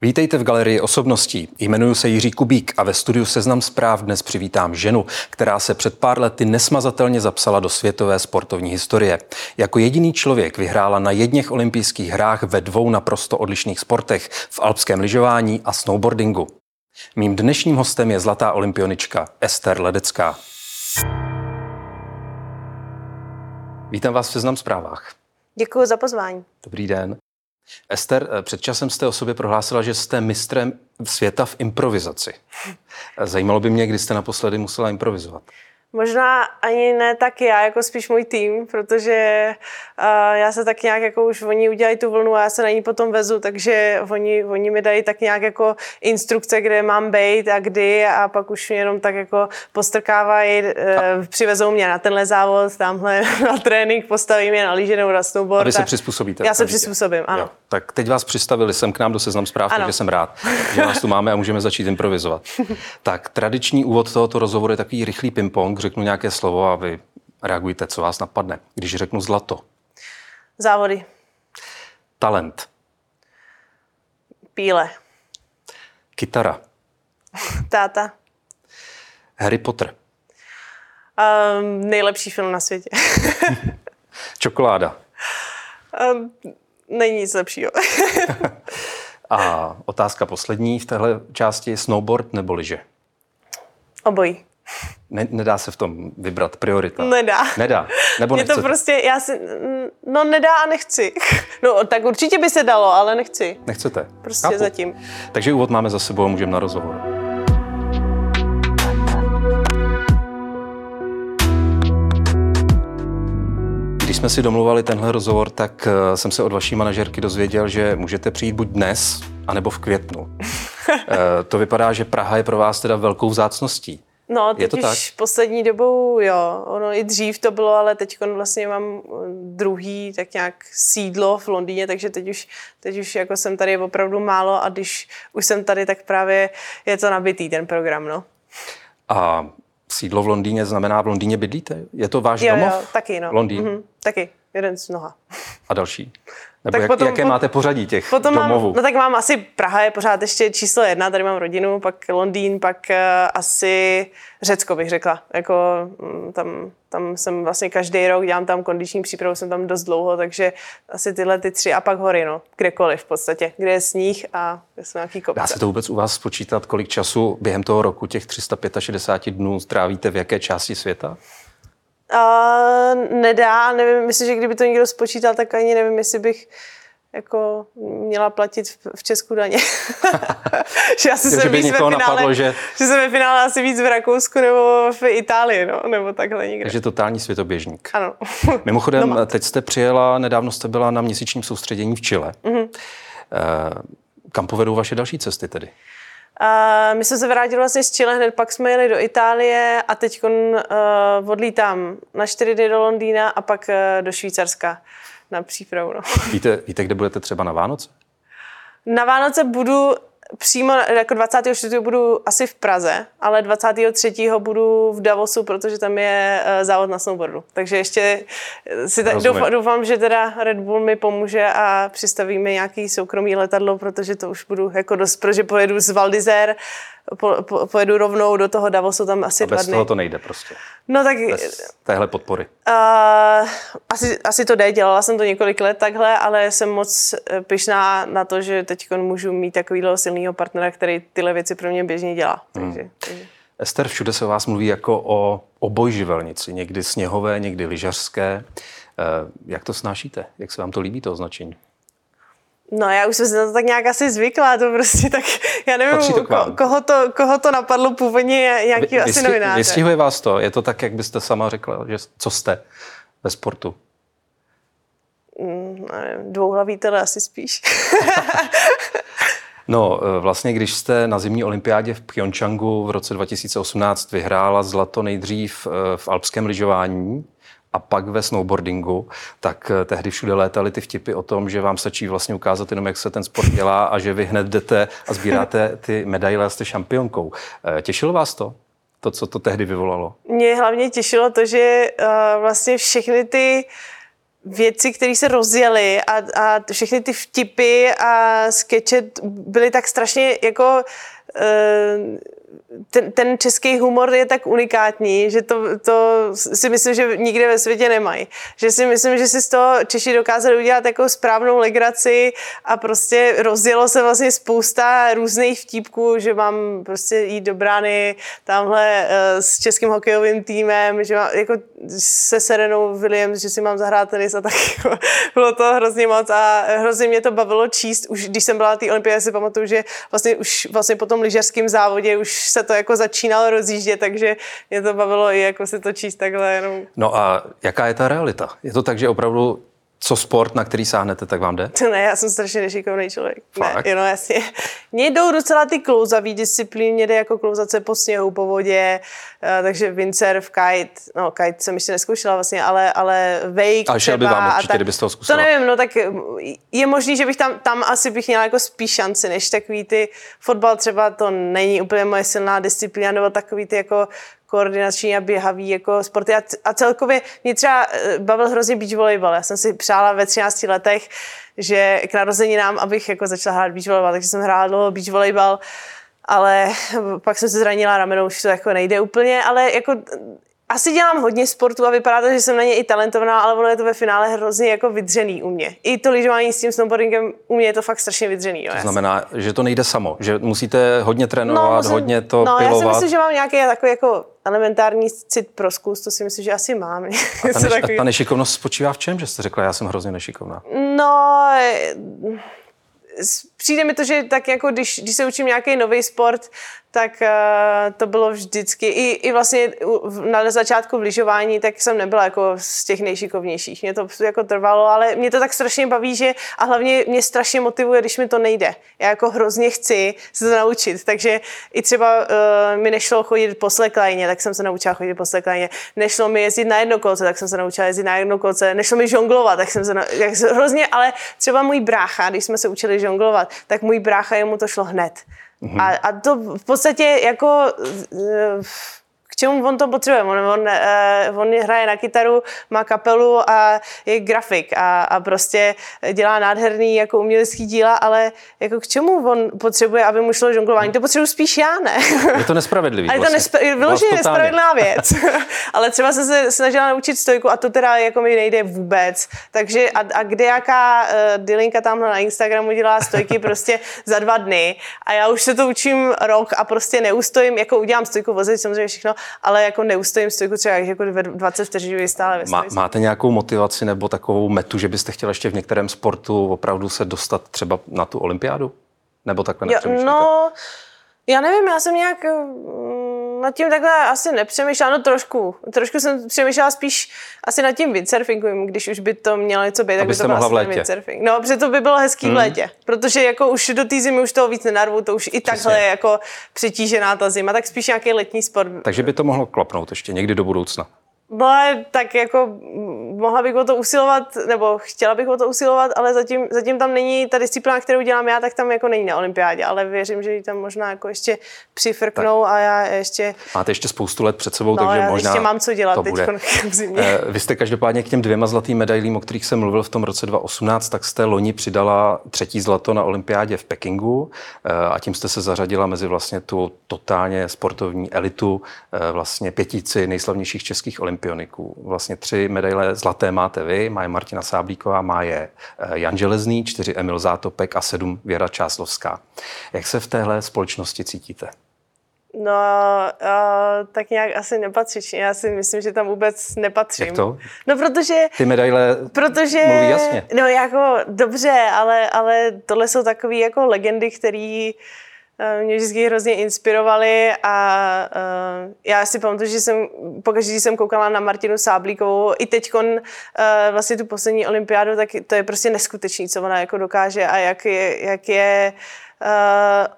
Vítejte v galerii osobností. Jmenuji se Jiří Kubík a ve studiu Seznam zpráv dnes přivítám ženu, která se před pár lety nesmazatelně zapsala do světové sportovní historie. Jako jediný člověk vyhrála na jedněch olympijských hrách ve dvou naprosto odlišných sportech v alpském lyžování a snowboardingu. Mým dnešním hostem je zlatá olympionička Ester Ledecká. Vítám vás v Seznam zprávách. Děkuji za pozvání. Dobrý den. Ester, eh, před časem jste o sobě prohlásila, že jste mistrem světa v improvizaci. Zajímalo by mě, kdy jste naposledy musela improvizovat. Možná ani ne tak já, jako spíš můj tým, protože uh, já se tak nějak jako už oni udělají tu vlnu a já se na ní potom vezu, takže oni, oni mi dají tak nějak jako instrukce, kde mám být a kdy a pak už jenom tak jako postrkávají, uh, přivezou mě na tenhle závod, tamhle na trénink, postaví mě na lyže nebo na snowboard. A vy se přizpůsobíte? Já se přizpůsobím, ano. Jo. Tak teď vás přistavili sem k nám do seznam zpráv, ano. takže jsem rád, že vás tu máme a můžeme začít improvizovat. tak tradiční úvod tohoto rozhovoru je takový rychlý ping-pong, řeknu nějaké slovo a vy reagujte, co vás napadne. Když řeknu zlato. Závody. Talent. Píle. Kytara. Táta. Harry Potter. Um, nejlepší film na světě. Čokoláda. Um, není nic lepšího. A otázka poslední v téhle části, snowboard nebo lyže? Obojí. Ne, nedá se v tom vybrat priorita. Nedá. Nedá. Nebo Je to prostě, já si, no nedá a nechci. No tak určitě by se dalo, ale nechci. Nechcete? Prostě Chápu. zatím. Takže úvod máme za sebou a můžeme na rozhovor. Když jsme si domluvali tenhle rozhovor, tak eh, jsem se od vaší manažerky dozvěděl, že můžete přijít buď dnes, anebo v květnu. Eh, to vypadá, že Praha je pro vás teda velkou vzácností. No, teď je to už tak? poslední dobou, jo. Ono i dřív to bylo, ale teď vlastně mám eh, druhý tak nějak sídlo v Londýně, takže teď už, teď už jako jsem tady opravdu málo a když už jsem tady, tak právě je to nabitý ten program, no. A sídlo v Londýně znamená v Londýně bydlíte? Je to váš jo, domov? Jo, taky, no. Londýn? Mm-hmm, taky, jeden z mnoha. A další? Nebo tak jak, potom, jaké máte pořadí těch potom domovů? Mám, no tak mám asi Praha je pořád ještě číslo jedna, tady mám rodinu, pak Londýn, pak uh, asi Řecko bych řekla. Jako, um, tam, tam jsem vlastně každý rok, dělám tam kondiční přípravu, jsem tam dost dlouho, takže asi tyhle ty tři a pak hory, no, kdekoliv v podstatě, kde je sníh a kde jsou nějaký kopce. Dá se to vůbec u vás spočítat, kolik času během toho roku, těch 365 dnů, strávíte v jaké části světa? Uh, nedá, nevím, myslím, že kdyby to někdo spočítal, tak ani nevím, jestli bych jako měla platit v, v Česku daně. že asi jsem víc ve finále, napadlo, že... že jsem ve finále asi víc v Rakousku nebo v Itálii, no, nebo takhle někde. Takže totální světoběžník. Ano. Mimochodem, no, teď jste přijela, nedávno jste byla na měsíčním soustředění v Chile. Mm-hmm. Uh, kam povedou vaše další cesty tedy? Uh, my jsme se vrátili vlastně z Chile, hned pak jsme jeli do Itálie a teď uh, odlítám na čtyři dny do Londýna a pak uh, do Švýcarska na přípravu. No. Víte, víte, kde budete třeba na Vánoce? Na Vánoce budu přímo jako 24. budu asi v Praze, ale 23. budu v Davosu, protože tam je uh, závod na snowboardu. Takže ještě si ta, doufám, doufám, že teda Red Bull mi pomůže a přistaví mi nějaký soukromý letadlo, protože to už budu jako dost, protože pojedu z Val d'Isère, po, po, pojedu rovnou do toho Davosu, tam asi a bez dva dny. toho to nejde prostě. No tak... Bez téhle podpory. Uh, asi, asi to jde, dělala jsem to několik let takhle, ale jsem moc eh, pyšná na to, že teď můžu mít takovýhle silného partnera, který tyhle věci pro mě běžně dělá. Hmm. Takže, takže. Ester, všude se o vás mluví jako o obojživelnici, někdy sněhové, někdy lyžařské. Uh, jak to snášíte? Jak se vám to líbí, to označení? No já už jsem se na to tak nějak asi zvykla, to prostě tak, já nevím, to ko, koho, to, koho to napadlo původně, nějaký Vy, asi novináře. Vystihuje vás to? Je to tak, jak byste sama řekla, že co jste ve sportu? Mm, dvouhlavý tele asi spíš. no, e, vlastně, když jste na zimní olympiádě v Pyeongchangu v roce 2018 vyhrála zlato nejdřív e, v alpském lyžování, a pak ve snowboardingu, tak eh, tehdy všude létaly ty vtipy o tom, že vám stačí vlastně ukázat jenom, jak se ten sport dělá a že vy hned jdete a sbíráte ty medaile a jste šampionkou. Eh, těšilo vás to? To, co to tehdy vyvolalo? Mě hlavně těšilo to, že uh, vlastně všechny ty věci, které se rozjely a, a všechny ty vtipy a skeče byly tak strašně jako uh, ten, ten český humor je tak unikátní, že to, to si myslím, že nikde ve světě nemají. Že si myslím, že si z toho Češi dokázali udělat jako správnou legraci a prostě rozjelo se vlastně spousta různých vtípků, že mám prostě jít do brány tamhle uh, s českým hokejovým týmem, že mám, jako se Serenou Williams, že si mám zahrát tenis a tak jako, bylo to hrozně moc a hrozně mě to bavilo číst, už když jsem byla na té olympiádě, si pamatuju, že vlastně už vlastně po tom lyžařském závodě už se to jako začínalo rozjíždět, takže mě to bavilo i jako si to číst takhle jenom. No a jaká je ta realita? Je to tak, že opravdu co sport, na který sáhnete, tak vám jde? Ne, já jsem strašně nešikovný člověk. Fakt? Ne, jenom jasně. Mně jdou docela ty klouzavý disciplíny, mě jde jako klouzace po sněhu, po vodě, takže windsurf, kite, no kite jsem ještě neskoušela vlastně, ale, ale wake Ale šel by vám určitě, kdybyste to zkusila. To nevím, no tak je možný, že bych tam, tam asi bych měla jako spíš šanci, než takový ty fotbal třeba to není úplně moje silná disciplína, nebo takový ty jako koordinační a běhavý jako sporty. A, a celkově mě třeba eh, bavil hrozně beach volejbal. Já jsem si přála ve 13 letech, že k narozeninám, abych jako začala hrát beach volejbal, takže jsem hrála dlouho beach volejbal ale pak jsem se zranila ramenou, už to jako nejde úplně, ale jako asi dělám hodně sportu a vypadá to, že jsem na ně i talentovaná, ale ono je to ve finále hrozně jako vydřený u mě. I to lyžování s tím snowboardingem u mě je to fakt strašně vydřený. Jo. To znamená, že to nejde samo, že musíte hodně trénovat, no, musím, hodně to no, pilovat. já si myslím, že mám nějaký takový jako elementární cit pro zkus, to si myslím, že asi mám. A ta, než, a ta nešikovnost spočívá v čem, že jste řekla, já jsem hrozně nešikovná? No, přijde mi to, že tak jako když, když se učím nějaký nový sport, tak uh, to bylo vždycky, i, i vlastně na začátku v lyžování, tak jsem nebyla jako z těch nejšikovnějších. Mě to jako trvalo, ale mě to tak strašně baví, že a hlavně mě strašně motivuje, když mi to nejde. Já jako hrozně chci se to naučit, takže i třeba uh, mi nešlo chodit po sleklajně, tak jsem se naučila chodit po sleklajně. Nešlo mi jezdit na jednokolce, tak jsem se naučila jezdit na jednokolce. Nešlo mi žonglovat, tak jsem se, na, jak, hrozně, ale třeba můj brácha, když jsme se učili žonglovat, tak můj brácha jemu to šlo hned. Mm-hmm. A, a to v podstatě jako eh, čemu on to potřebuje. On, on, uh, on hraje na kytaru, má kapelu a je grafik a, a prostě dělá nádherný jako umělecký díla, ale jako k čemu on potřebuje, aby mu šlo žonglování? To potřebuji spíš já, ne? Je to nespravedlivý. A je to vlastně. nespra- vyloženě nespravedlivá věc. ale třeba jsem se snažila naučit stojku a to teda jako mi nejde vůbec. Takže a, a kde jaká uh, Dylinka tam na Instagramu dělá stojky prostě za dva dny a já už se to učím rok a prostě neustojím, jako udělám stojku, vozit samozřejmě všechno, ale jako neustojím stojku třeba jako 20 vteřin stále ve Má, Máte nějakou motivaci nebo takovou metu, že byste chtěla ještě v některém sportu opravdu se dostat třeba na tu olympiádu? Nebo takhle jo, No, já nevím, já jsem nějak mm, nad tím takhle asi nepřemýšlela, no trošku. Trošku jsem přemýšlela spíš asi nad tím windsurfingem, když už by to mělo něco být, tak by to bylo asi windsurfing. No, protože to by bylo hezký mm. v hmm. létě, protože jako už do té zimy už toho víc nenarvu, to už i Přesně. takhle je jako přetížená ta zima, tak spíš nějaký letní sport. Takže by to mohlo klapnout ještě někdy do budoucna. No, tak jako mohla bych o to usilovat, nebo chtěla bych o to usilovat, ale zatím, zatím tam není ta disciplína, kterou dělám já, tak tam jako není na olympiádě, ale věřím, že ji tam možná jako ještě přifrknou tak. a já ještě... Máte ještě spoustu let před sebou, no, takže možná ještě mám co dělat to bude. v zimě. Eh, vy jste každopádně k těm dvěma zlatým medailím, o kterých jsem mluvil v tom roce 2018, tak jste loni přidala třetí zlato na olympiádě v Pekingu eh, a tím jste se zařadila mezi vlastně tu totálně sportovní elitu, eh, vlastně pětici nejslavnějších českých olympioniků. Vlastně tři medaile zlaté máte vy, má je Martina Sáblíková, má je eh, Jan Železný, čtyři Emil Zátopek a sedm Věra Čáslovská. Jak se v téhle společnosti cítíte? No, uh, tak nějak asi nepatřičně. Já si myslím, že tam vůbec nepatřím. Jak to? No, protože... Ty medaile protože, mluví jasně. No, jako dobře, ale, ale tohle jsou takové jako legendy, které mě vždycky hrozně inspirovali a uh, já si pamatuju, že jsem pokaždé, když jsem koukala na Martinu Sáblíkovou, i teď uh, vlastně tu poslední olympiádu, tak to je prostě neskutečný, co ona jako dokáže a jak je, jak je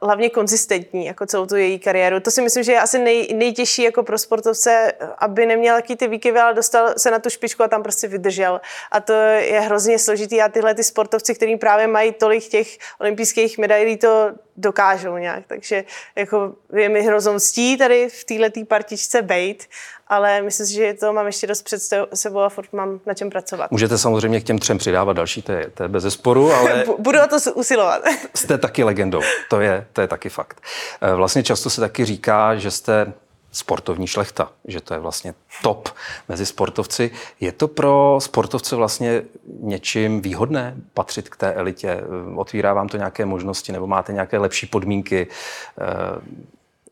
hlavně konzistentní, jako celou tu její kariéru. To si myslím, že je asi nej, nejtěžší jako pro sportovce, aby neměl jaký ty výkyvy, ale dostal se na tu špičku a tam prostě vydržel. A to je hrozně složitý a tyhle ty sportovci, kteří právě mají tolik těch olympijských medailí, to dokážou nějak. Takže jako je mi hroznou ctí tady v této partičce bejt, ale myslím si, že to mám ještě dost před sebou a furt mám na čem pracovat. Můžete samozřejmě k těm třem přidávat další, to je, to je bez zesporu, ale... Budu o to usilovat. jste taky legendou, to je, to je taky fakt. Eh, vlastně často se taky říká, že jste sportovní šlechta, že to je vlastně top mezi sportovci. Je to pro sportovce vlastně něčím výhodné patřit k té elitě? Otvírá vám to nějaké možnosti nebo máte nějaké lepší podmínky?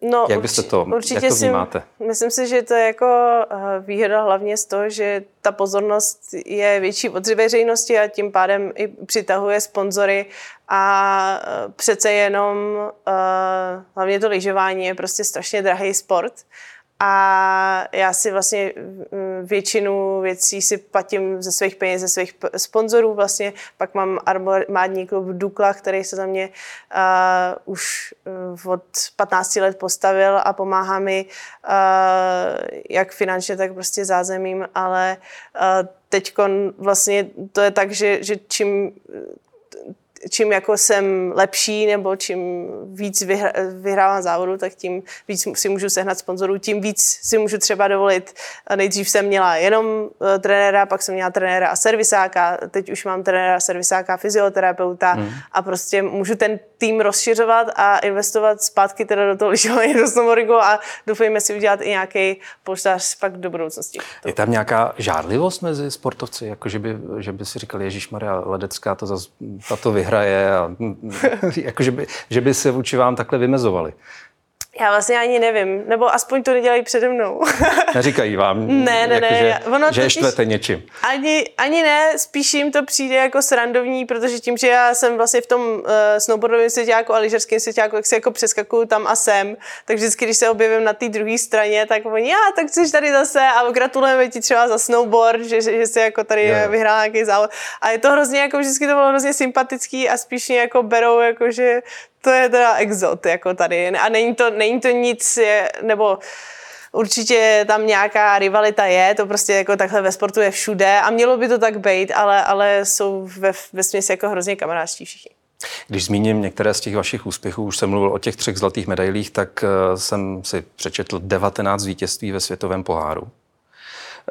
Eh, No, jak byste to, určitě jak to vnímáte? Si, myslím si, že to je jako eh, výhoda hlavně z toho, že ta pozornost je větší od veřejnosti a tím pádem i přitahuje sponzory a eh, přece jenom uh, hlavně to lyžování je prostě strašně drahý sport a já si vlastně mm, většinu věcí si platím ze svých peněz, ze svých sponzorů vlastně. Pak mám armádní klub Dukla, který se za mě uh, už uh, od 15 let postavil a pomáhá mi uh, jak finančně, tak prostě zázemím, ale uh, teď vlastně to je tak, že, že čím čím jako jsem lepší nebo čím víc vyhrávám závodu, tak tím víc si můžu sehnat sponzorů, tím víc si můžu třeba dovolit. Nejdřív jsem měla jenom uh, trenéra, pak jsem měla trenéra a servisáka, teď už mám trenéra, servisáka, fyzioterapeuta hmm. a prostě můžu ten tým rozšiřovat a investovat zpátky teda do toho lyžování, do snowboardingu a doufejme si udělat i nějaký polštář pak do budoucnosti. Je tam nějaká žádlivost mezi sportovci, jako že by, že by si říkal, Ježíš Maria Ledecká to zase tato vyhraje a jako že by, že by se vůči vám takhle vymezovali. Já vlastně ani nevím, nebo aspoň to nedělají přede mnou. Neříkají vám, ne, ne, jako, ne, že, ono že je štvete něčím. Ani, ani ne, spíš jim to přijde jako srandovní, protože tím, že já jsem vlastně v tom uh, snowboardovém svěťáku a lyžařském svěťáku, jak si jako přeskakuju tam a sem, tak vždycky, když se objevím na té druhé straně, tak oni, já, tak jsi tady zase a gratulujeme ti třeba za snowboard, že, že jsi jako tady yeah. vyhrál nějaký závod. A je to hrozně, jako vždycky to bylo hrozně sympatický a spíš mě jako berou, jako že to je teda exot jako tady. A není to, není to nic, je, nebo určitě tam nějaká rivalita je, to prostě jako takhle ve sportu je všude a mělo by to tak být, ale, ale jsou ve, ve směsi jako hrozně kamarádští všichni. Když zmíním některé z těch vašich úspěchů, už jsem mluvil o těch třech zlatých medailích, tak eh, jsem si přečetl 19 vítězství ve světovém poháru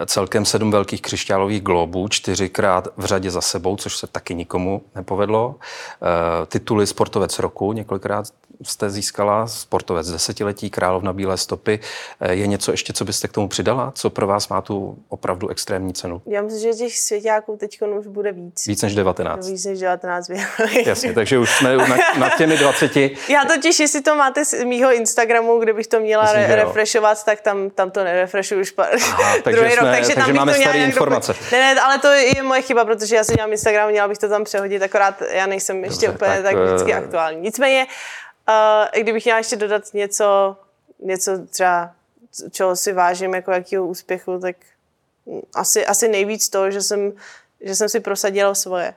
celkem sedm velkých křišťálových globů, čtyřikrát v řadě za sebou, což se taky nikomu nepovedlo. Eh, tituly sportovec roku několikrát jste získala, sportovec desetiletí, královna bílé stopy. Eh, je něco ještě, co byste k tomu přidala? Co pro vás má tu opravdu extrémní cenu? Já myslím, že těch svěťáků teď už bude víc. Víc než 19. Víc než 19. Jasně, takže už jsme nad, nad těmi 20. Já totiž, jestli to máte z mýho Instagramu, kde bych to měla myslím, re- refreshovat, tak tam, tam to nerefreshuju už Aha, takže druhý jsme, rok. Takže, takže tam máme staré informace. Ne, ne, ale to je moje chyba, protože já si dělám Instagram, měla bych to tam přehodit, akorát já nejsem ještě Dobře, úplně tak, tak vždycky uh... aktuální. Nicméně, Uh, kdybych měla ještě dodat něco, něco třeba, čeho si vážím, jako jakého úspěchu, tak asi, asi nejvíc to, že jsem, že jsem si prosadila svoje.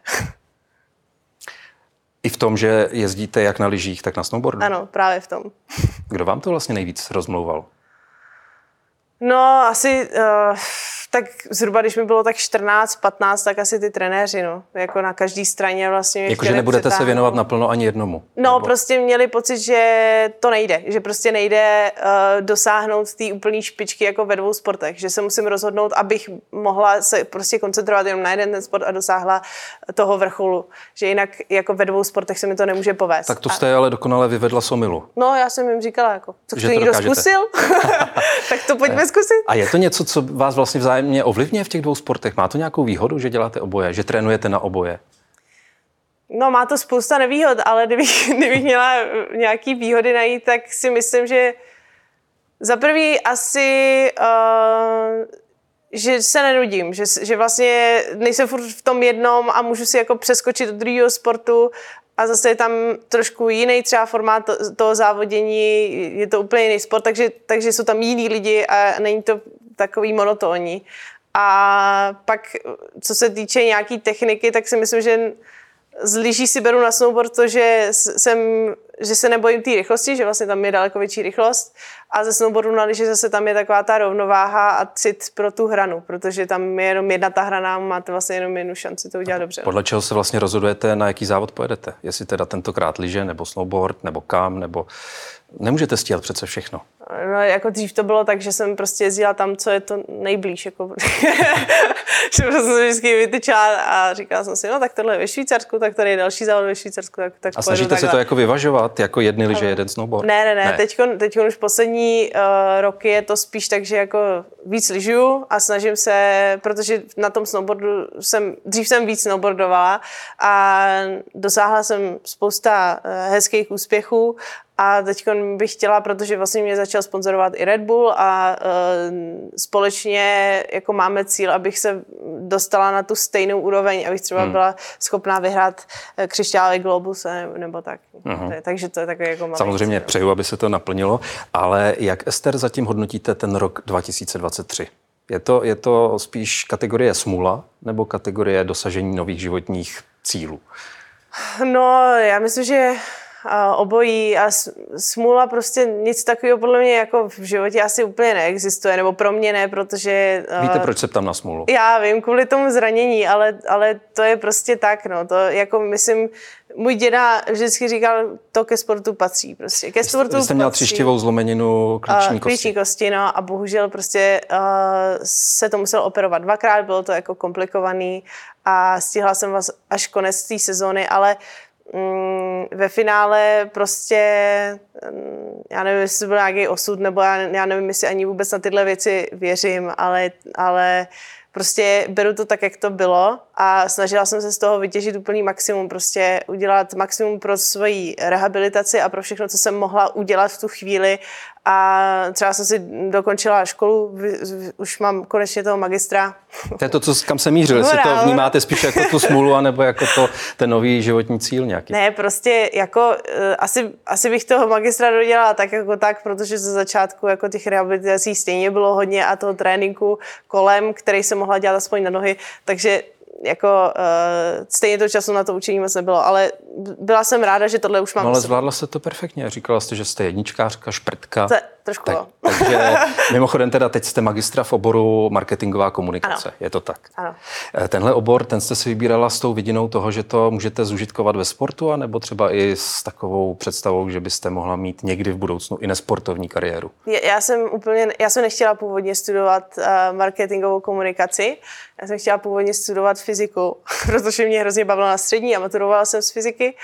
I v tom, že jezdíte jak na lyžích, tak na snowboardu? Ano, právě v tom. Kdo vám to vlastně nejvíc rozmlouval? No, asi uh, tak zhruba, když mi bylo tak 14, 15, tak asi ty trenéři, no. Jako na každé straně vlastně Jakože nebudete přetáhnout. se věnovat naplno ani jednomu? No, nebo? prostě měli pocit, že to nejde. Že prostě nejde uh, dosáhnout té úplné špičky jako ve dvou sportech. Že se musím rozhodnout, abych mohla se prostě koncentrovat jenom na jeden ten sport a dosáhla toho vrcholu. Že jinak jako ve dvou sportech se mi to nemůže povést. Tak to jste a... ale dokonale vyvedla somilu. No, já jsem jim říkala, jako, co že to někdo zkusil? tak to pojďme zkusit. A je to něco, co vás vlastně vzájemně ovlivňuje v těch dvou sportech? Má to nějakou výhodu, že děláte oboje, že trénujete na oboje? No, má to spousta nevýhod, ale kdybych, kdybych měla nějaký výhody najít, tak si myslím, že za prvý asi, uh, že se nenudím, že, že vlastně nejsem furt v tom jednom a můžu si jako přeskočit do druhého sportu a zase je tam trošku jiný třeba formát toho závodění, je to úplně jiný sport, takže, takže jsou tam jiní lidi a není to takový monotónní. A pak, co se týče nějaký techniky, tak si myslím, že z lyží si beru na snowboard to, že jsem že se nebojím té rychlosti, že vlastně tam je daleko větší rychlost a ze snowboardu na lyži zase tam je taková ta rovnováha a cit pro tu hranu, protože tam je jenom jedna ta hrana, máte vlastně jenom jednu šanci to udělat dobře. Podle čeho se vlastně rozhodujete, na jaký závod pojedete? Jestli teda tentokrát lyže, nebo snowboard, nebo kam, nebo nemůžete stíhat přece všechno. No, jako dřív to bylo tak, že jsem prostě jezdila tam, co je to nejblíž. Jako, že prostě jsem vždycky vytyčila a říkala jsem si, no tak tohle je ve Švýcarsku, tak tady je další závod ve Švýcarsku. Tak, tak a snažíte se to jako vyvažovat, jako jedny liže, jeden snowboard? Ne, ne, ne. ne. Teď, už poslední uh, roky je to spíš tak, že jako víc lyžuju a snažím se, protože na tom snowboardu jsem, dřív jsem víc snowboardovala a dosáhla jsem spousta uh, hezkých úspěchů a teď bych chtěla, protože vlastně mě začal sponzorovat i Red Bull a uh, společně jako máme cíl, abych se dostala na tu stejnou úroveň, abych třeba hmm. byla schopná vyhrát e, křišťálový globus nebo, nebo tak. Uh-huh. Takže to je takový jako Samozřejmě cíl. přeju, aby se to naplnilo, ale jak Ester zatím hodnotíte ten rok 2023? Je to, je to spíš kategorie smůla nebo kategorie dosažení nových životních cílů? No, já myslím, že a obojí a smůla prostě nic takového podle mě jako v životě asi úplně neexistuje, nebo pro mě ne, protože... Víte, proč se ptám na smůlu? Já vím, kvůli tomu zranění, ale, ale to je prostě tak, no, to jako myslím, můj děda vždycky říkal, to ke sportu patří prostě. Ke sportu Vy jste měl třištivou zlomeninu klíční kosti. Klíční kosti, no a bohužel prostě uh, se to musel operovat dvakrát, bylo to jako komplikovaný a stihla jsem vás až konec té sezóny, ale Mm, ve finále prostě, mm, já nevím, jestli to byl nějaký osud, nebo já, já nevím, jestli ani vůbec na tyhle věci věřím, ale, ale prostě beru to tak, jak to bylo a snažila jsem se z toho vytěžit úplný maximum, prostě udělat maximum pro svoji rehabilitaci a pro všechno, co jsem mohla udělat v tu chvíli a třeba jsem si dokončila školu, už mám konečně toho magistra. To je to, co, kam jsem mířil, jestli to vnímáte spíš jako tu smůlu, anebo jako to, ten nový životní cíl nějaký? Ne, prostě jako uh, asi, asi bych toho magistra dodělala tak jako tak, protože ze začátku jako těch rehabilitací stejně bylo hodně a toho tréninku kolem, který jsem mohla dělat aspoň na nohy, takže jako uh, stejně to času na to učení moc nebylo, ale byla jsem ráda, že tohle už mám. No ale zvládla jste to perfektně. Říkala jste, že jste jedničkářka, šprtka. To, trošku tak, Takže mimochodem teda teď jste magistra v oboru marketingová komunikace. Ano. Je to tak? Ano. Eh, tenhle obor, ten jste si vybírala s tou vidinou toho, že to můžete zužitkovat ve sportu, anebo třeba i s takovou představou, že byste mohla mít někdy v budoucnu i nesportovní kariéru? Já jsem úplně, já jsem nechtěla původně studovat uh, marketingovou komunikaci. Já jsem chtěla původně studovat fyziku, protože mě hrozně bavilo na střední a maturovala jsem z fyziky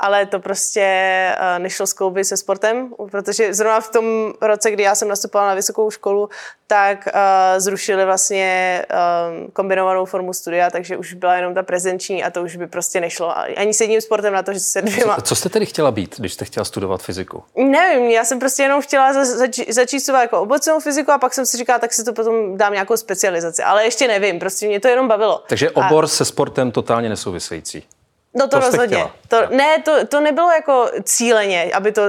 ale to prostě eh, nešlo skloubit se sportem, protože zrovna v tom roce, kdy já jsem nastupovala na vysokou školu, tak uh, zrušili vlastně um, kombinovanou formu studia, takže už byla jenom ta prezenční a to už by prostě nešlo. Ani s jedním sportem na to, že se dvěma... Co, co jste tedy chtěla být, když jste chtěla studovat fyziku? Nevím, já jsem prostě jenom chtěla za, zač, začít studovat jako obecnou fyziku a pak jsem si říkala, tak si to potom dám nějakou specializaci, ale ještě nevím, prostě mě to jenom bavilo. Takže obor a... se sportem totálně nesouvisející. No to, to rozhodně. To, ne, to, to nebylo jako cíleně, aby to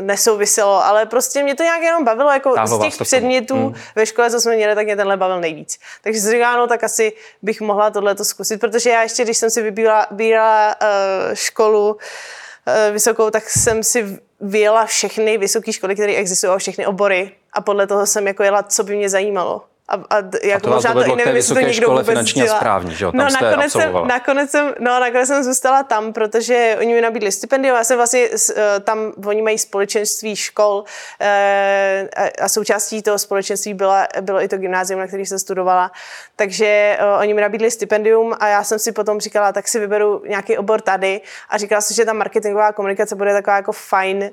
nesouviselo, ale prostě mě to nějak jenom bavilo, jako Táhlo z těch předmětů hmm. ve škole, co jsme měli, tak mě tenhle bavil nejvíc. Takže si říkám, no tak asi bych mohla tohle to zkusit, protože já ještě, když jsem si vybírala, vybírala uh, školu uh, vysokou, tak jsem si vyjela všechny vysoké školy, které existují, všechny obory a podle toho jsem jako jela, co by mě zajímalo. A, a, jako a to možná to i nevím, jestli to někdo škole finanční a správní, že jo? Tam no, nakonec jsem, nakonec, jsem, no, nakonec jsem zůstala tam, protože oni mi nabídli stipendium. Já jsem vlastně eh, tam, oni mají společenství škol eh, a součástí toho společenství byla, bylo i to gymnázium, na kterém jsem studovala. Takže eh, oni mi nabídli stipendium a já jsem si potom říkala, tak si vyberu nějaký obor tady a říkala si, že ta marketingová komunikace bude taková jako fajn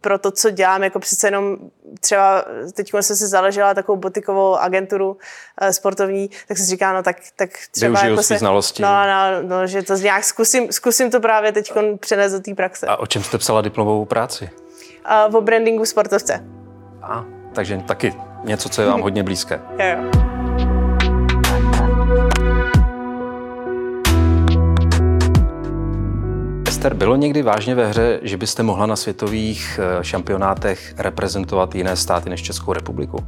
pro to, co dělám, jako přece jenom třeba teď jsem si založila takovou botikovou agenturu uh, sportovní, tak jsem si říká, no tak, tak třeba Využiju jako se, znalosti. No, no, no, že to nějak zkusím, zkusím to právě teď přenést do té praxe. A o čem jste psala diplomovou práci? Uh, o brandingu sportovce. A, takže taky něco, co je vám hodně blízké. jo, jo. Ester, bylo někdy vážně ve hře, že byste mohla na světových eh, šampionátech reprezentovat jiné státy než Českou republiku?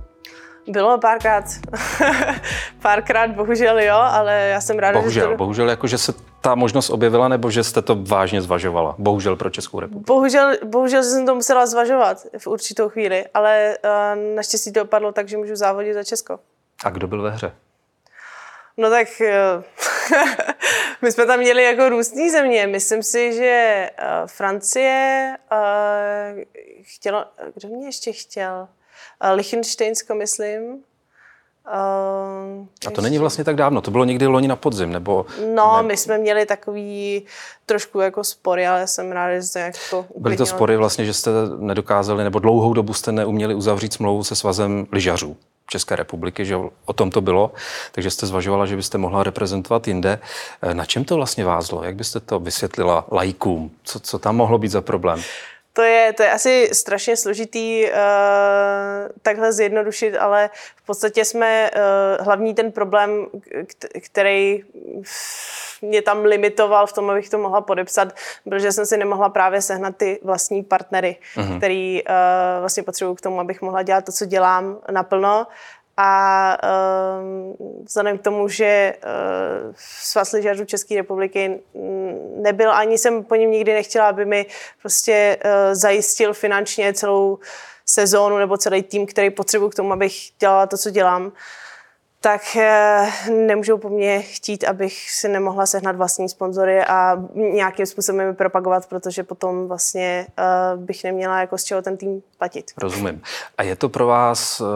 Bylo párkrát. párkrát, bohužel jo, ale já jsem ráda, bohužel, že to... Bohužel, jako že se ta možnost objevila, nebo že jste to vážně zvažovala? Bohužel pro Českou republiku. Bohužel, bohužel jsem to musela zvažovat v určitou chvíli, ale uh, naštěstí to opadlo tak, že můžu závodit za Česko. A kdo byl ve hře? No tak uh, my jsme tam měli jako různý země. Myslím si, že uh, Francie uh, chtěla, kdo mě ještě chtěl? Uh, Liechtensteinsko, myslím. Uh, a to není vlastně tak dávno, to bylo někdy loni na podzim, nebo... No, ne... my jsme měli takový trošku jako spory, ale jsem ráda, že to nějak to Byly to spory vlastně, že jste nedokázali, nebo dlouhou dobu jste neuměli uzavřít smlouvu se svazem lyžařů České republiky, že o tom to bylo, takže jste zvažovala, že byste mohla reprezentovat jinde. Eh, na čem to vlastně vázlo? Jak byste to vysvětlila lajkům? Co, co tam mohlo být za problém? To je, to je asi strašně složitý uh, takhle zjednodušit, ale v podstatě jsme uh, hlavní ten problém, který mě tam limitoval v tom, abych to mohla podepsat, byl, že jsem si nemohla právě sehnat ty vlastní partnery, uh-huh. který uh, vlastně potřebuji k tomu, abych mohla dělat to, co dělám naplno a uh, vzhledem k tomu, že uh, Svaz lyžařů České republiky nebyl, ani jsem po něm nikdy nechtěla, aby mi prostě uh, zajistil finančně celou sezónu nebo celý tým, který potřebuji k tomu, abych dělala to, co dělám, tak eh, nemůžou po mně chtít, abych si nemohla sehnat vlastní sponzory a nějakým způsobem je propagovat, protože potom vlastně uh, bych neměla jako z čeho ten tým platit. Rozumím. A je to pro vás uh,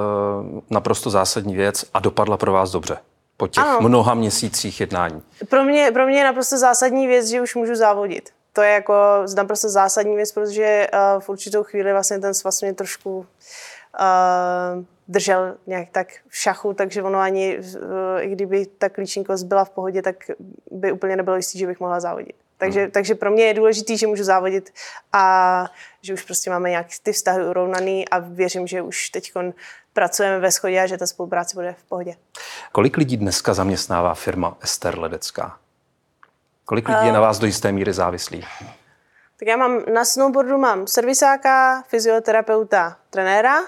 naprosto zásadní věc a dopadla pro vás dobře? Po těch ano. mnoha měsících jednání. Pro mě, pro mě je naprosto zásadní věc, že už můžu závodit. To je jako naprosto zásadní věc, protože uh, v určitou chvíli vlastně ten svaz mě trošku uh, držel nějak tak v šachu, takže ono ani, i kdyby ta klíčinkost byla v pohodě, tak by úplně nebylo jistý, že bych mohla závodit. Takže, hmm. takže pro mě je důležité, že můžu závodit a že už prostě máme nějak ty vztahy urovnaný a věřím, že už teď pracujeme ve shodě a že ta spolupráce bude v pohodě. Kolik lidí dneska zaměstnává firma Ester Ledecká? Kolik lidí je na vás do jisté míry závislých? Tak já mám na snowboardu mám servisáka, fyzioterapeuta, trenéra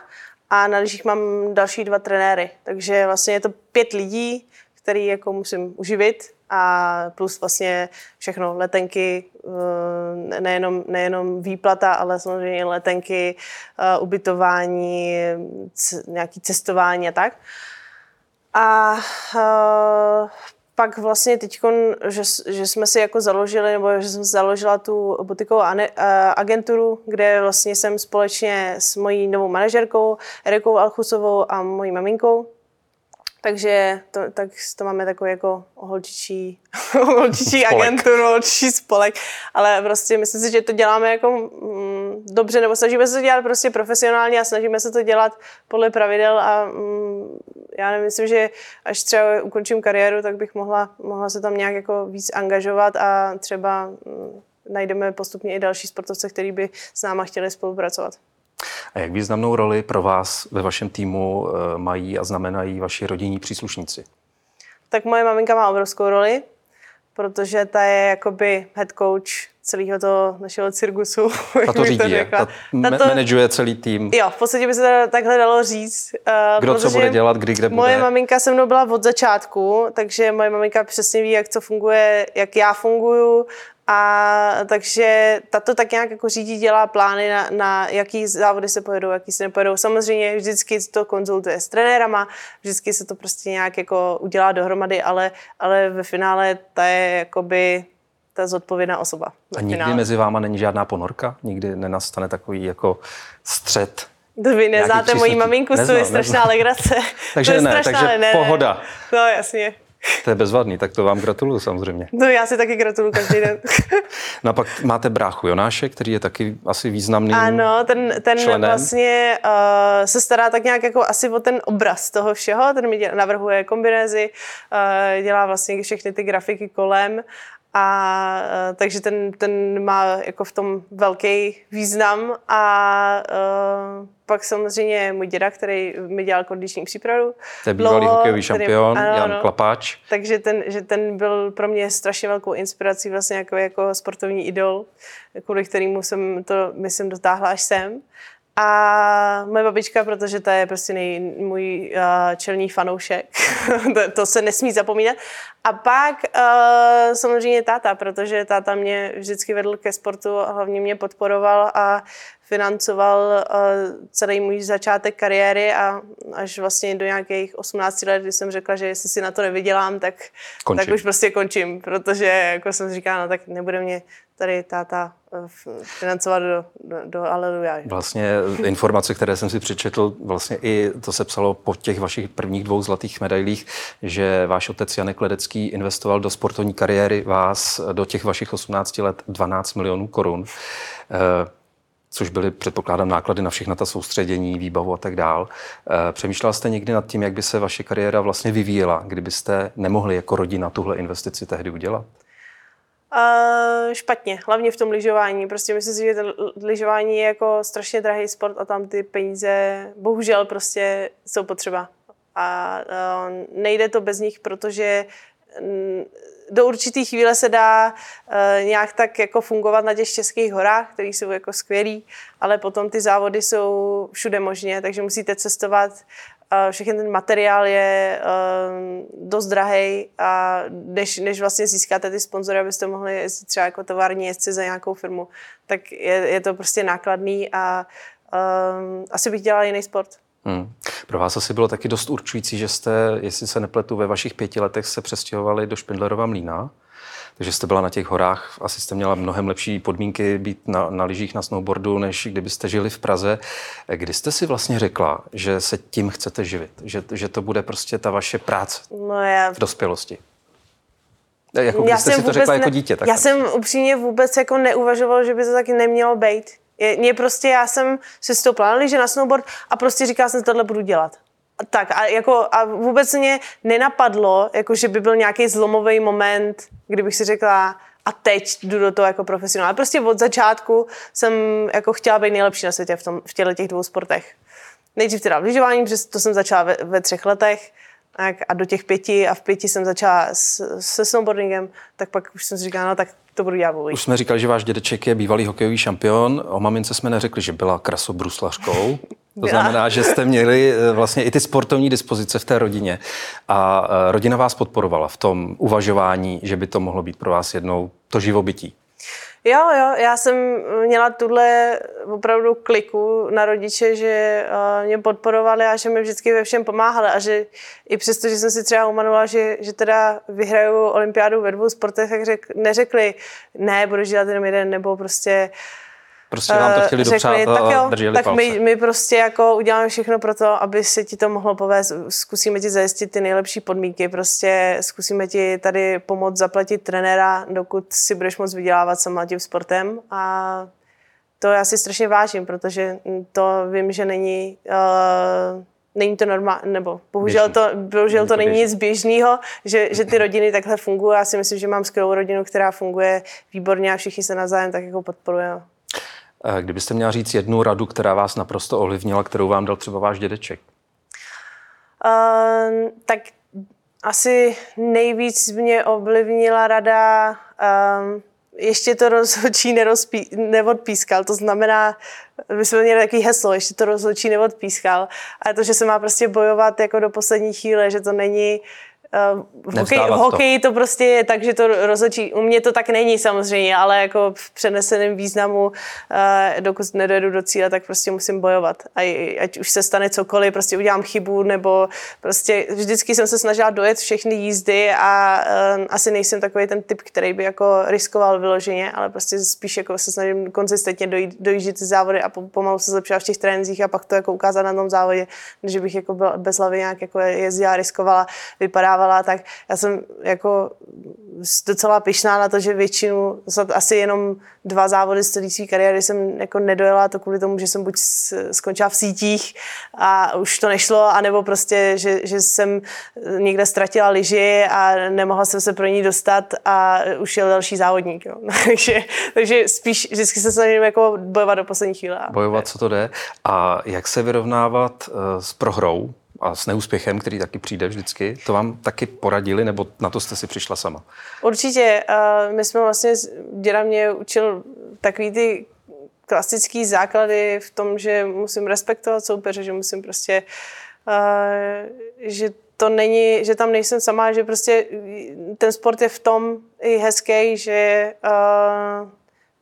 a na lyžích mám další dva trenéry. Takže vlastně je to pět lidí, který jako musím uživit a plus vlastně všechno, letenky, eh, nejenom, nejenom výplata, ale samozřejmě letenky, eh, ubytování, nějaký cestování a tak. A eh, pak vlastně teď, že, že jsme si jako založili, nebo že jsem založila tu butikovou agenturu, kde vlastně jsem společně s mojí novou manažerkou Erikou Alchusovou a mojí maminkou, takže to, tak to máme takový jako holčičí, holčičí agenturu, holčičí spolek, ale prostě myslím si, že to děláme jako mm, dobře, nebo snažíme se to dělat prostě profesionálně a snažíme se to dělat podle pravidel a mm, já nemyslím, že až třeba ukončím kariéru, tak bych mohla, mohla se tam nějak jako víc angažovat a třeba mm, najdeme postupně i další sportovce, který by s náma chtěli spolupracovat. A jak významnou roli pro vás ve vašem týmu eh, mají a znamenají vaši rodinní příslušníci? Tak moje maminka má obrovskou roli, protože ta je jakoby head coach celého toho našeho cirkusu. Ta to řídí, to ta, ta to, manažuje celý tým. Jo, v podstatě by se to takhle dalo říct. Uh, Kdo co bude dělat, kdy, kde bude. Moje maminka se mnou byla od začátku, takže moje maminka přesně ví, jak co funguje, jak já funguju a takže tato tak nějak jako řídí, dělá plány na, na jaký závody se pojedou, jaký se nepojedou. Samozřejmě vždycky to konzultuje s trenérama, vždycky se to prostě nějak jako udělá dohromady, ale, ale ve finále ta je jakoby ta zodpovědná osoba. A nikdy finále. mezi váma není žádná ponorka? Nikdy nenastane takový jako střed? To vy neznáte moji maminku, to je strašná legrace. takže to je ne, strašná, takže ne, pohoda. No jasně. To je bezvadný, tak to vám gratuluju samozřejmě. No já si taky gratuluju každý den. no a pak máte bráchu Jonáše, který je taky asi významný Ano, ten, ten členem. vlastně uh, se stará tak nějak jako asi o ten obraz toho všeho, ten mi navrhuje kombinézy, uh, dělá vlastně všechny ty grafiky kolem a uh, takže ten, ten má jako v tom velký význam a uh, pak samozřejmě můj děda, který mi dělal kondiční přípravu. To je bývalý hokejový šampion, ano, Jan ano, Klapáč. Takže ten, že ten byl pro mě strašně velkou inspirací, vlastně jako, jako sportovní idol, kvůli kterému jsem to, myslím, dotáhla až sem. A moje babička, protože ta je prostě nej, můj uh, čelný fanoušek, to, to se nesmí zapomínat. A pak uh, samozřejmě táta, protože táta mě vždycky vedl ke sportu a hlavně mě podporoval a financoval uh, celý můj začátek kariéry a až vlastně do nějakých 18 let, kdy jsem řekla, že jestli si na to nevydělám, tak, tak už prostě končím, protože jako jsem říkala, no tak nebude mě tady táta eh, financovat do, do, do Aleluja. Vlastně informace, které jsem si přečetl, vlastně i to se psalo po těch vašich prvních dvou zlatých medailích, že váš otec Janek Ledecký investoval do sportovní kariéry vás do těch vašich 18 let 12 milionů korun. Eh, což byly, předpokládám, náklady na všechna ta soustředění, výbavu a tak dál. Eh, přemýšlela jste někdy nad tím, jak by se vaše kariéra vlastně vyvíjela, kdybyste nemohli jako rodina tuhle investici tehdy udělat? Uh, špatně, hlavně v tom lyžování. Prostě myslím si, že lyžování je jako strašně drahý sport a tam ty peníze bohužel prostě jsou potřeba. A uh, nejde to bez nich, protože do určitý chvíle se dá uh, nějak tak jako fungovat na těch českých horách, které jsou jako skvělý, ale potom ty závody jsou všude možně, takže musíte cestovat všechny ten materiál je uh, dost drahý a než, než vlastně získáte ty sponzory, abyste mohli jezdit třeba jako tovární jezdci za nějakou firmu, tak je, je to prostě nákladný a uh, asi bych dělala jiný sport. Hmm. Pro vás asi bylo taky dost určující, že jste, jestli se nepletu, ve vašich pěti letech se přestěhovali do Špindlerova mlína. Takže jste byla na těch horách, asi jste měla mnohem lepší podmínky být na, na lyžích, na snowboardu, než kdybyste žili v Praze. Kdy jste si vlastně řekla, že se tím chcete živit? Že, že to bude prostě ta vaše práce no já... v dospělosti? Jako já jste si to řekla jako dítě. Tak já jsem upřímně vůbec jako neuvažovala, že by to taky nemělo být. Mě prostě, já jsem si stoupla na lyže, na snowboard a prostě říkala jsem, že tohle budu dělat. Tak a, jako, a vůbec mě nenapadlo, jako, že by byl nějaký zlomový moment, kdybych si řekla, a teď jdu do toho jako profesionál. Prostě od začátku jsem jako chtěla být nejlepší na světě v, tom, v těchto těch dvou sportech. Nejdřív teda lyžování, protože to jsem začala ve, ve třech letech a do těch pěti a v pěti jsem začala s, se snowboardingem, tak pak už jsem si říkala, no tak to budu dělat Už jsme říkali, že váš dědeček je bývalý hokejový šampion. O mamince jsme neřekli, že byla krasobruslařkou. To znamená, že jste měli eh, vlastně i ty sportovní dispozice v té rodině a eh, rodina vás podporovala v tom uvažování, že by to mohlo být pro vás jednou to živobytí. Jo, jo, já jsem měla tuhle opravdu kliku na rodiče, že uh, mě podporovali a že mi vždycky ve všem pomáhali a že i přesto, že jsem si třeba umanula, že, že teda vyhraju olympiádu ve dvou sportech, tak řek, neřekli, ne, budeš dělat jenom jeden, nebo prostě uh, Prostě vám to chtěli eh, řekli, dopřát tak jo, drželi tak my, my, prostě jako uděláme všechno pro to, aby se ti to mohlo povést. Zkusíme ti zajistit ty nejlepší podmínky, prostě zkusíme ti tady pomoct zaplatit trenéra, dokud si budeš moct vydělávat sama tím sportem a to já si strašně vážím, protože to vím, že není uh, není to normální, nebo bohužel to, bohužel to není nic běžného, že, že ty rodiny takhle fungují. Já si myslím, že mám skvělou rodinu, která funguje výborně a všichni se navzájem tak jako podporujeme. Eh, kdybyste měla říct jednu radu, která vás naprosto ovlivnila, kterou vám dal třeba váš dědeček? Uh, tak asi nejvíc mě ovlivnila rada um, ještě to rozhodčí neodpískal, to znamená, my jsme měli takový heslo, ještě to rozhodčí neodpískal, ale to, že se má prostě bojovat jako do poslední chvíle, že to není v hokej, v hokeji to. to prostě je tak, že to rozhodčí. U mě to tak není samozřejmě, ale jako v přeneseném významu, uh, dokud nedojedu do cíle, tak prostě musím bojovat. A ať už se stane cokoliv, prostě udělám chybu, nebo prostě vždycky jsem se snažila dojet všechny jízdy a uh, asi nejsem takový ten typ, který by jako riskoval vyloženě, ale prostě spíš jako se snažím konzistentně dojít, dojíždět ty závody a pomalu se zlepšovat v těch trénincích a pak to jako ukázat na tom závodě, že bych jako byla bez hlavy nějak jako jezdila, riskovala, vypadávala vyhrávala, tak já jsem jako docela pyšná na to, že většinu, asi jenom dva závody z celé své kariéry jsem jako nedojela, to kvůli tomu, že jsem buď skončila v sítích a už to nešlo, anebo prostě, že, že jsem někde ztratila lyži a nemohla jsem se pro ní dostat a už jel další závodník. Jo. takže, takže spíš vždycky se snažím jako bojovat do poslední chvíle. Bojovat, co to jde. A jak se vyrovnávat uh, s prohrou? A s neúspěchem, který taky přijde vždycky, to vám taky poradili, nebo na to jste si přišla sama? Určitě. My jsme vlastně, děda mě učil takový ty klasický základy v tom, že musím respektovat soupeře, že musím prostě, že to není, že tam nejsem sama, že prostě ten sport je v tom i hezký, že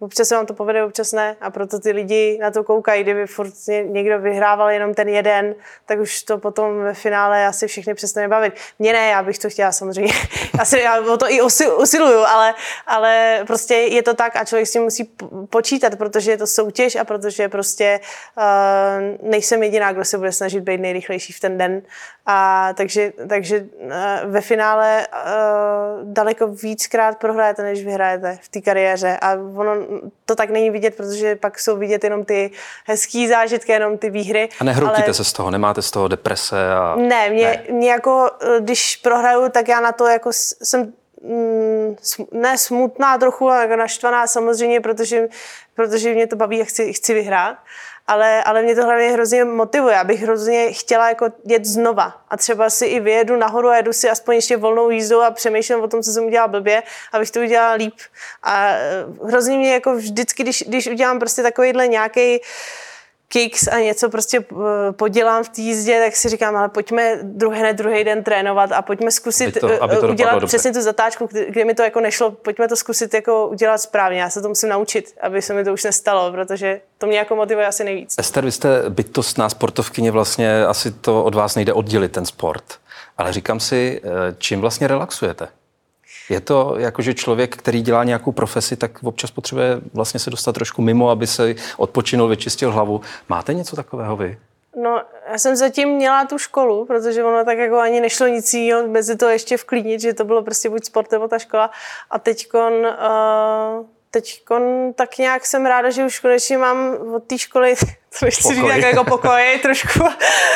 Občas se vám to povede, občas ne a proto ty lidi na to koukají. Kdyby furt někdo vyhrával jenom ten jeden, tak už to potom ve finále asi všechny přestane bavit. Mně ne, já bych to chtěla samozřejmě. Asi já o to i usiluju, ale, ale prostě je to tak a člověk si musí počítat, protože je to soutěž a protože prostě uh, nejsem jediná, kdo se bude snažit být nejrychlejší v ten den. A takže, takže uh, ve finále uh, daleko víckrát prohrajete, než vyhrajete v té kariéře. A ono to tak není vidět, protože pak jsou vidět jenom ty hezký zážitky, jenom ty výhry. A nehroutíte ale... se z toho, nemáte z toho deprese? A... Ne, mě, ne. mě jako, eh, když prohraju, tak já na to jako jsem mm, ne smutná trochu, ale jako naštvaná samozřejmě, protože, protože mě to baví a chci, chci vyhrát ale, ale mě to hlavně hrozně motivuje, abych hrozně chtěla jako jet znova a třeba si i vyjedu nahoru a jedu si aspoň ještě volnou jízdu a přemýšlím o tom, co jsem udělala blbě, abych to udělala líp. A eh, hrozně mě jako vždycky, když, když udělám prostě takovýhle nějaký kicks a něco prostě eh, podělám v té jízdě, tak si říkám, ale pojďme druhý, ne druhý den trénovat a pojďme zkusit to, aby to eh, udělat přesně tu zatáčku, kde, kde mi to jako nešlo, pojďme to zkusit jako udělat správně. Já se to musím naučit, aby se mi to už nestalo, protože to mě jako motivuje asi nejvíc. Ester, vy jste bytostná sportovkyně, vlastně asi to od vás nejde oddělit ten sport. Ale říkám si, eh, čím vlastně relaxujete? Je to jako, že člověk, který dělá nějakou profesi, tak občas potřebuje vlastně se dostat trošku mimo, aby se odpočinul, vyčistil hlavu. Máte něco takového vy? No, já jsem zatím měla tu školu, protože ono tak jako ani nešlo nic jiného mezi to ještě vklínit, že to bylo prostě buď sport nebo ta škola. A teďkon uh, teď tak nějak jsem ráda, že už konečně mám od té školy, to nechci říct jako pokoj trošku,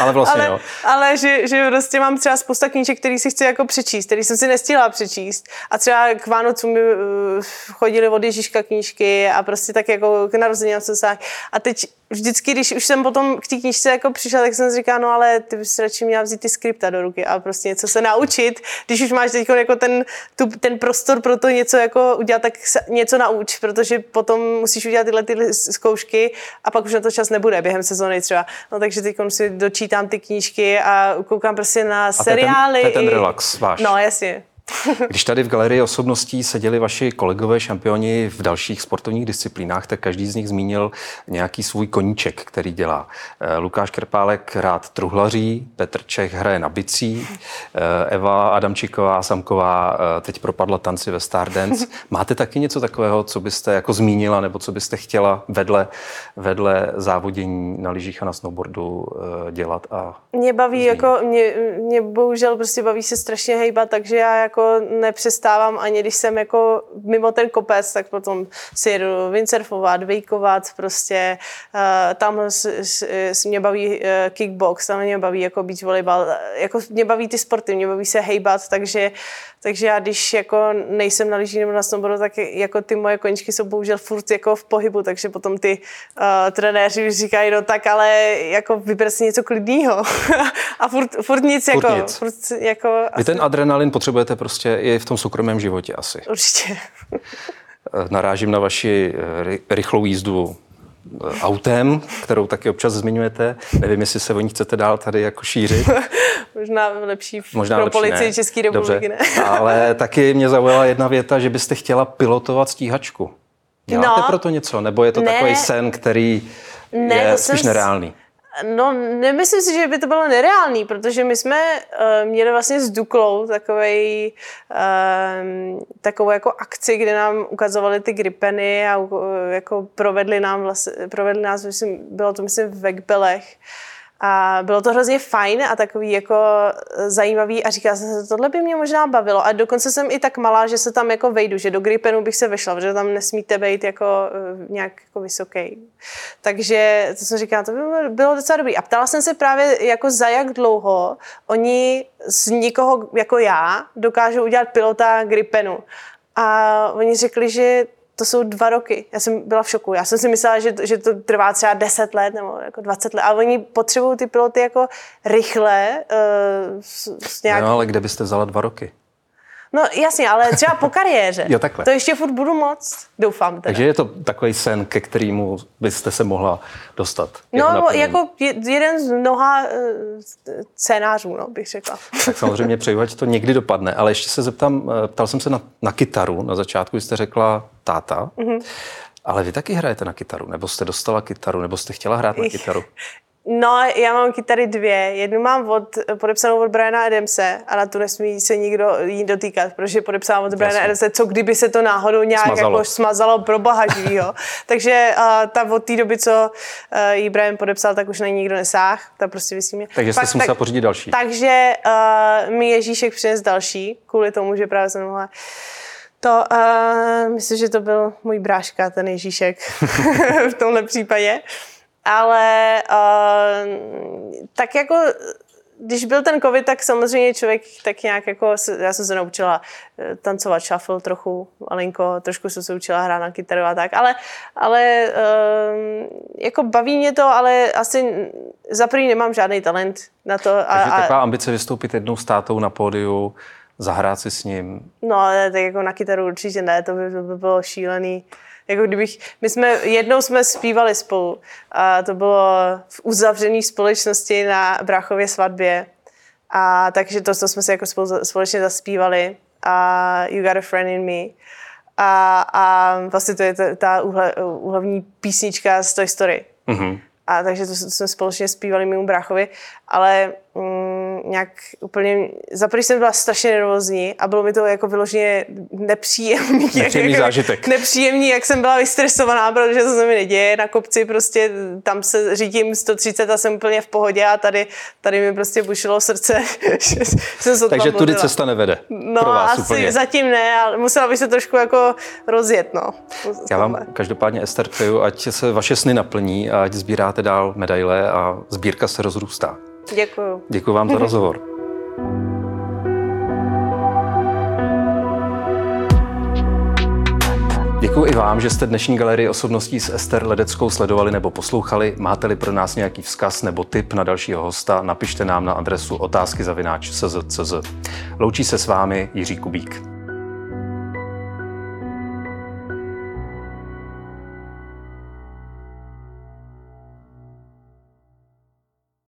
ale, vlastně, ale, ale že, že prostě mám třeba spousta knížek, který si chci jako přečíst, který jsem si nestihla přečíst. A třeba k Vánocům mi uh, chodili od Ježíška knížky a prostě tak jako k narozeninám se A teď vždycky, když už jsem potom k té knížce jako přišla, tak jsem si říkala, no ale ty bys radši měla vzít ty skripta do ruky a prostě něco se naučit. Když už máš teď jako ten, tu, ten prostor pro to něco jako udělat, tak něco nauč, protože potom musíš udělat tyhle ty zkoušky a pak už na to čas nebude během sezóny třeba. No takže teď si dočítám ty knížky a koukám prostě na seriály. A to je ten, to je ten relax váš. No jasně. Když tady v galerii osobností seděli vaši kolegové šampioni v dalších sportovních disciplínách, tak každý z nich zmínil nějaký svůj koníček, který dělá. Eh, Lukáš Krpálek rád truhlaří, Petr Čech hraje na bicí, eh, Eva Adamčiková Samková eh, teď propadla tanci ve Stardance. Máte taky něco takového, co byste jako zmínila, nebo co byste chtěla vedle, vedle závodění na lyžích a na snowboardu dělat? A mě baví, zmínit? jako mě, mě bohužel prostě baví se strašně hejbat, takže já jako jako nepřestávám ani když jsem jako mimo ten kopec, tak potom si jedu windsurfovat, vejkovat, prostě uh, tam s, s, s, mě baví uh, kickbox, tam mě baví jako beach volleyball, jako mě baví ty sporty, mě baví se hejbat, takže takže já když jako nejsem na lyží nebo na snowboardu, tak jako ty moje koničky jsou bohužel furt jako v pohybu, takže potom ty uh, trenéři říkají, no tak ale jako vyber si něco klidného. a furt, furt nic furt jako. Nic. Furt jako Vy ten adrenalin potřebujete prostě i v tom soukromém životě asi. Určitě. Eh, narážím na vaši eh, rychlou jízdu autem, kterou taky občas zmiňujete. Nevím, jestli se o ní chcete dál tady jako šířit. Možná lepší Možná pro lepší policii ne. České republiky, Dobře. ne? Ale taky mě zaujala jedna věta, že byste chtěla pilotovat stíhačku. Děláte no, pro to něco? Nebo je to ne, takový sen, který ne, je spíš nereálný? No, nemyslím si, že by to bylo nereálný, protože my jsme uh, měli vlastně s Duklou takovej, uh, takovou jako akci, kde nám ukazovali ty gripeny a uh, jako provedli, nám vlastně, provedli nás, myslím, bylo to myslím v Vegbelech. A bylo to hrozně fajn a takový jako zajímavý a říkala jsem se, tohle by mě možná bavilo. A dokonce jsem i tak malá, že se tam jako vejdu, že do Gripenu bych se vešla, protože tam nesmíte být jako e, nějak jako vysoký. Takže to jsem říkala, to by bylo docela dobrý. A ptala jsem se právě jako za jak dlouho oni z nikoho jako já dokážou udělat pilota Gripenu. A oni řekli, že to jsou dva roky. Já jsem byla v šoku. Já jsem si myslela, že, že to trvá třeba 10 let nebo jako 20 let, ale oni potřebují ty piloty jako rychle. Uh, s, s nějak... No, ale kde byste vzala dva roky? No jasně, ale třeba po kariéře. jo, takhle. To ještě furt budu moc, doufám teda. Takže je to takový sen, ke kterému byste se mohla dostat. No, naplnění. jako jeden z mnoha uh, scénářů, no, bych řekla. Tak samozřejmě přeju, ať to někdy dopadne, ale ještě se zeptám, eh, ptal jsem se na, na kytaru, na začátku jste řekla táta, mm-hmm. ale vy taky hrajete na kytaru, nebo jste dostala kytaru, nebo jste chtěla hrát na kytaru? No, já mám kytary dvě. Jednu mám od, podepsanou od Briana Adamse a na tu nesmí se nikdo jí dotýkat, protože je podepsaná od Briana Adamse, co kdyby se to náhodou nějak smazalo, jako smazalo pro boha živýho. Takže uh, ta od té doby, co uh, jí Brian podepsal, tak už na ní nikdo nesáh. Ta prostě vysí mě. Takže jste si musela tak, pořídit další. Takže uh, mi Ježíšek přines další, kvůli tomu, že právě jsem mohla to, uh, myslím, že to byl můj bráška, ten Ježíšek v tomhle případě ale uh, tak jako když byl ten covid, tak samozřejmě člověk tak nějak jako, já jsem se naučila eh, tancovat shuffle trochu, malinko, trošku jsem se učila hrát na kytaru a tak, ale, ale um, jako baví mě to, ale asi za první nemám žádný talent na to. A, Takže taková ambice vystoupit jednou státou na pódiu, zahrát si s ním? No, tak jako na kytaru určitě ne, to by, by bylo šílený. Jako kdybych, my jsme, jednou jsme zpívali spolu a to bylo v uzavřené společnosti na bráchově svatbě. A takže to, to jsme si jako spolu, společně zaspívali a You Got a Friend in Me. A, a vlastně to je ta, ta úhlavní písnička z Toy Story. Mm-hmm. A takže to, to jsme společně zpívali mému bráchovi, ale mm, nějak úplně, za jsem byla strašně nervózní a bylo mi to jako vyloženě nepříjemný. Nepříjemný jak, zážitek. Nepříjemný, jak jsem byla vystresovaná, protože to se mi neděje. Na kopci prostě tam se řídím 130 a jsem úplně v pohodě a tady, tady mi prostě bušilo srdce. jsem takže tudy cesta nevede. No pro vás asi úplně. zatím ne, ale musela bych se trošku jako rozjet. No. Já vám každopádně Ester přeju, ať se vaše sny naplní a ať sbíráte dál medaile a sbírka se rozrůstá. Děkuju. Děkuji vám za rozhovor. Děkuji i vám, že jste dnešní galerii osobností s Ester Ledeckou sledovali nebo poslouchali. Máte-li pro nás nějaký vzkaz nebo tip na dalšího hosta, napište nám na adresu otázky Loučí se s vámi Jiří Kubík.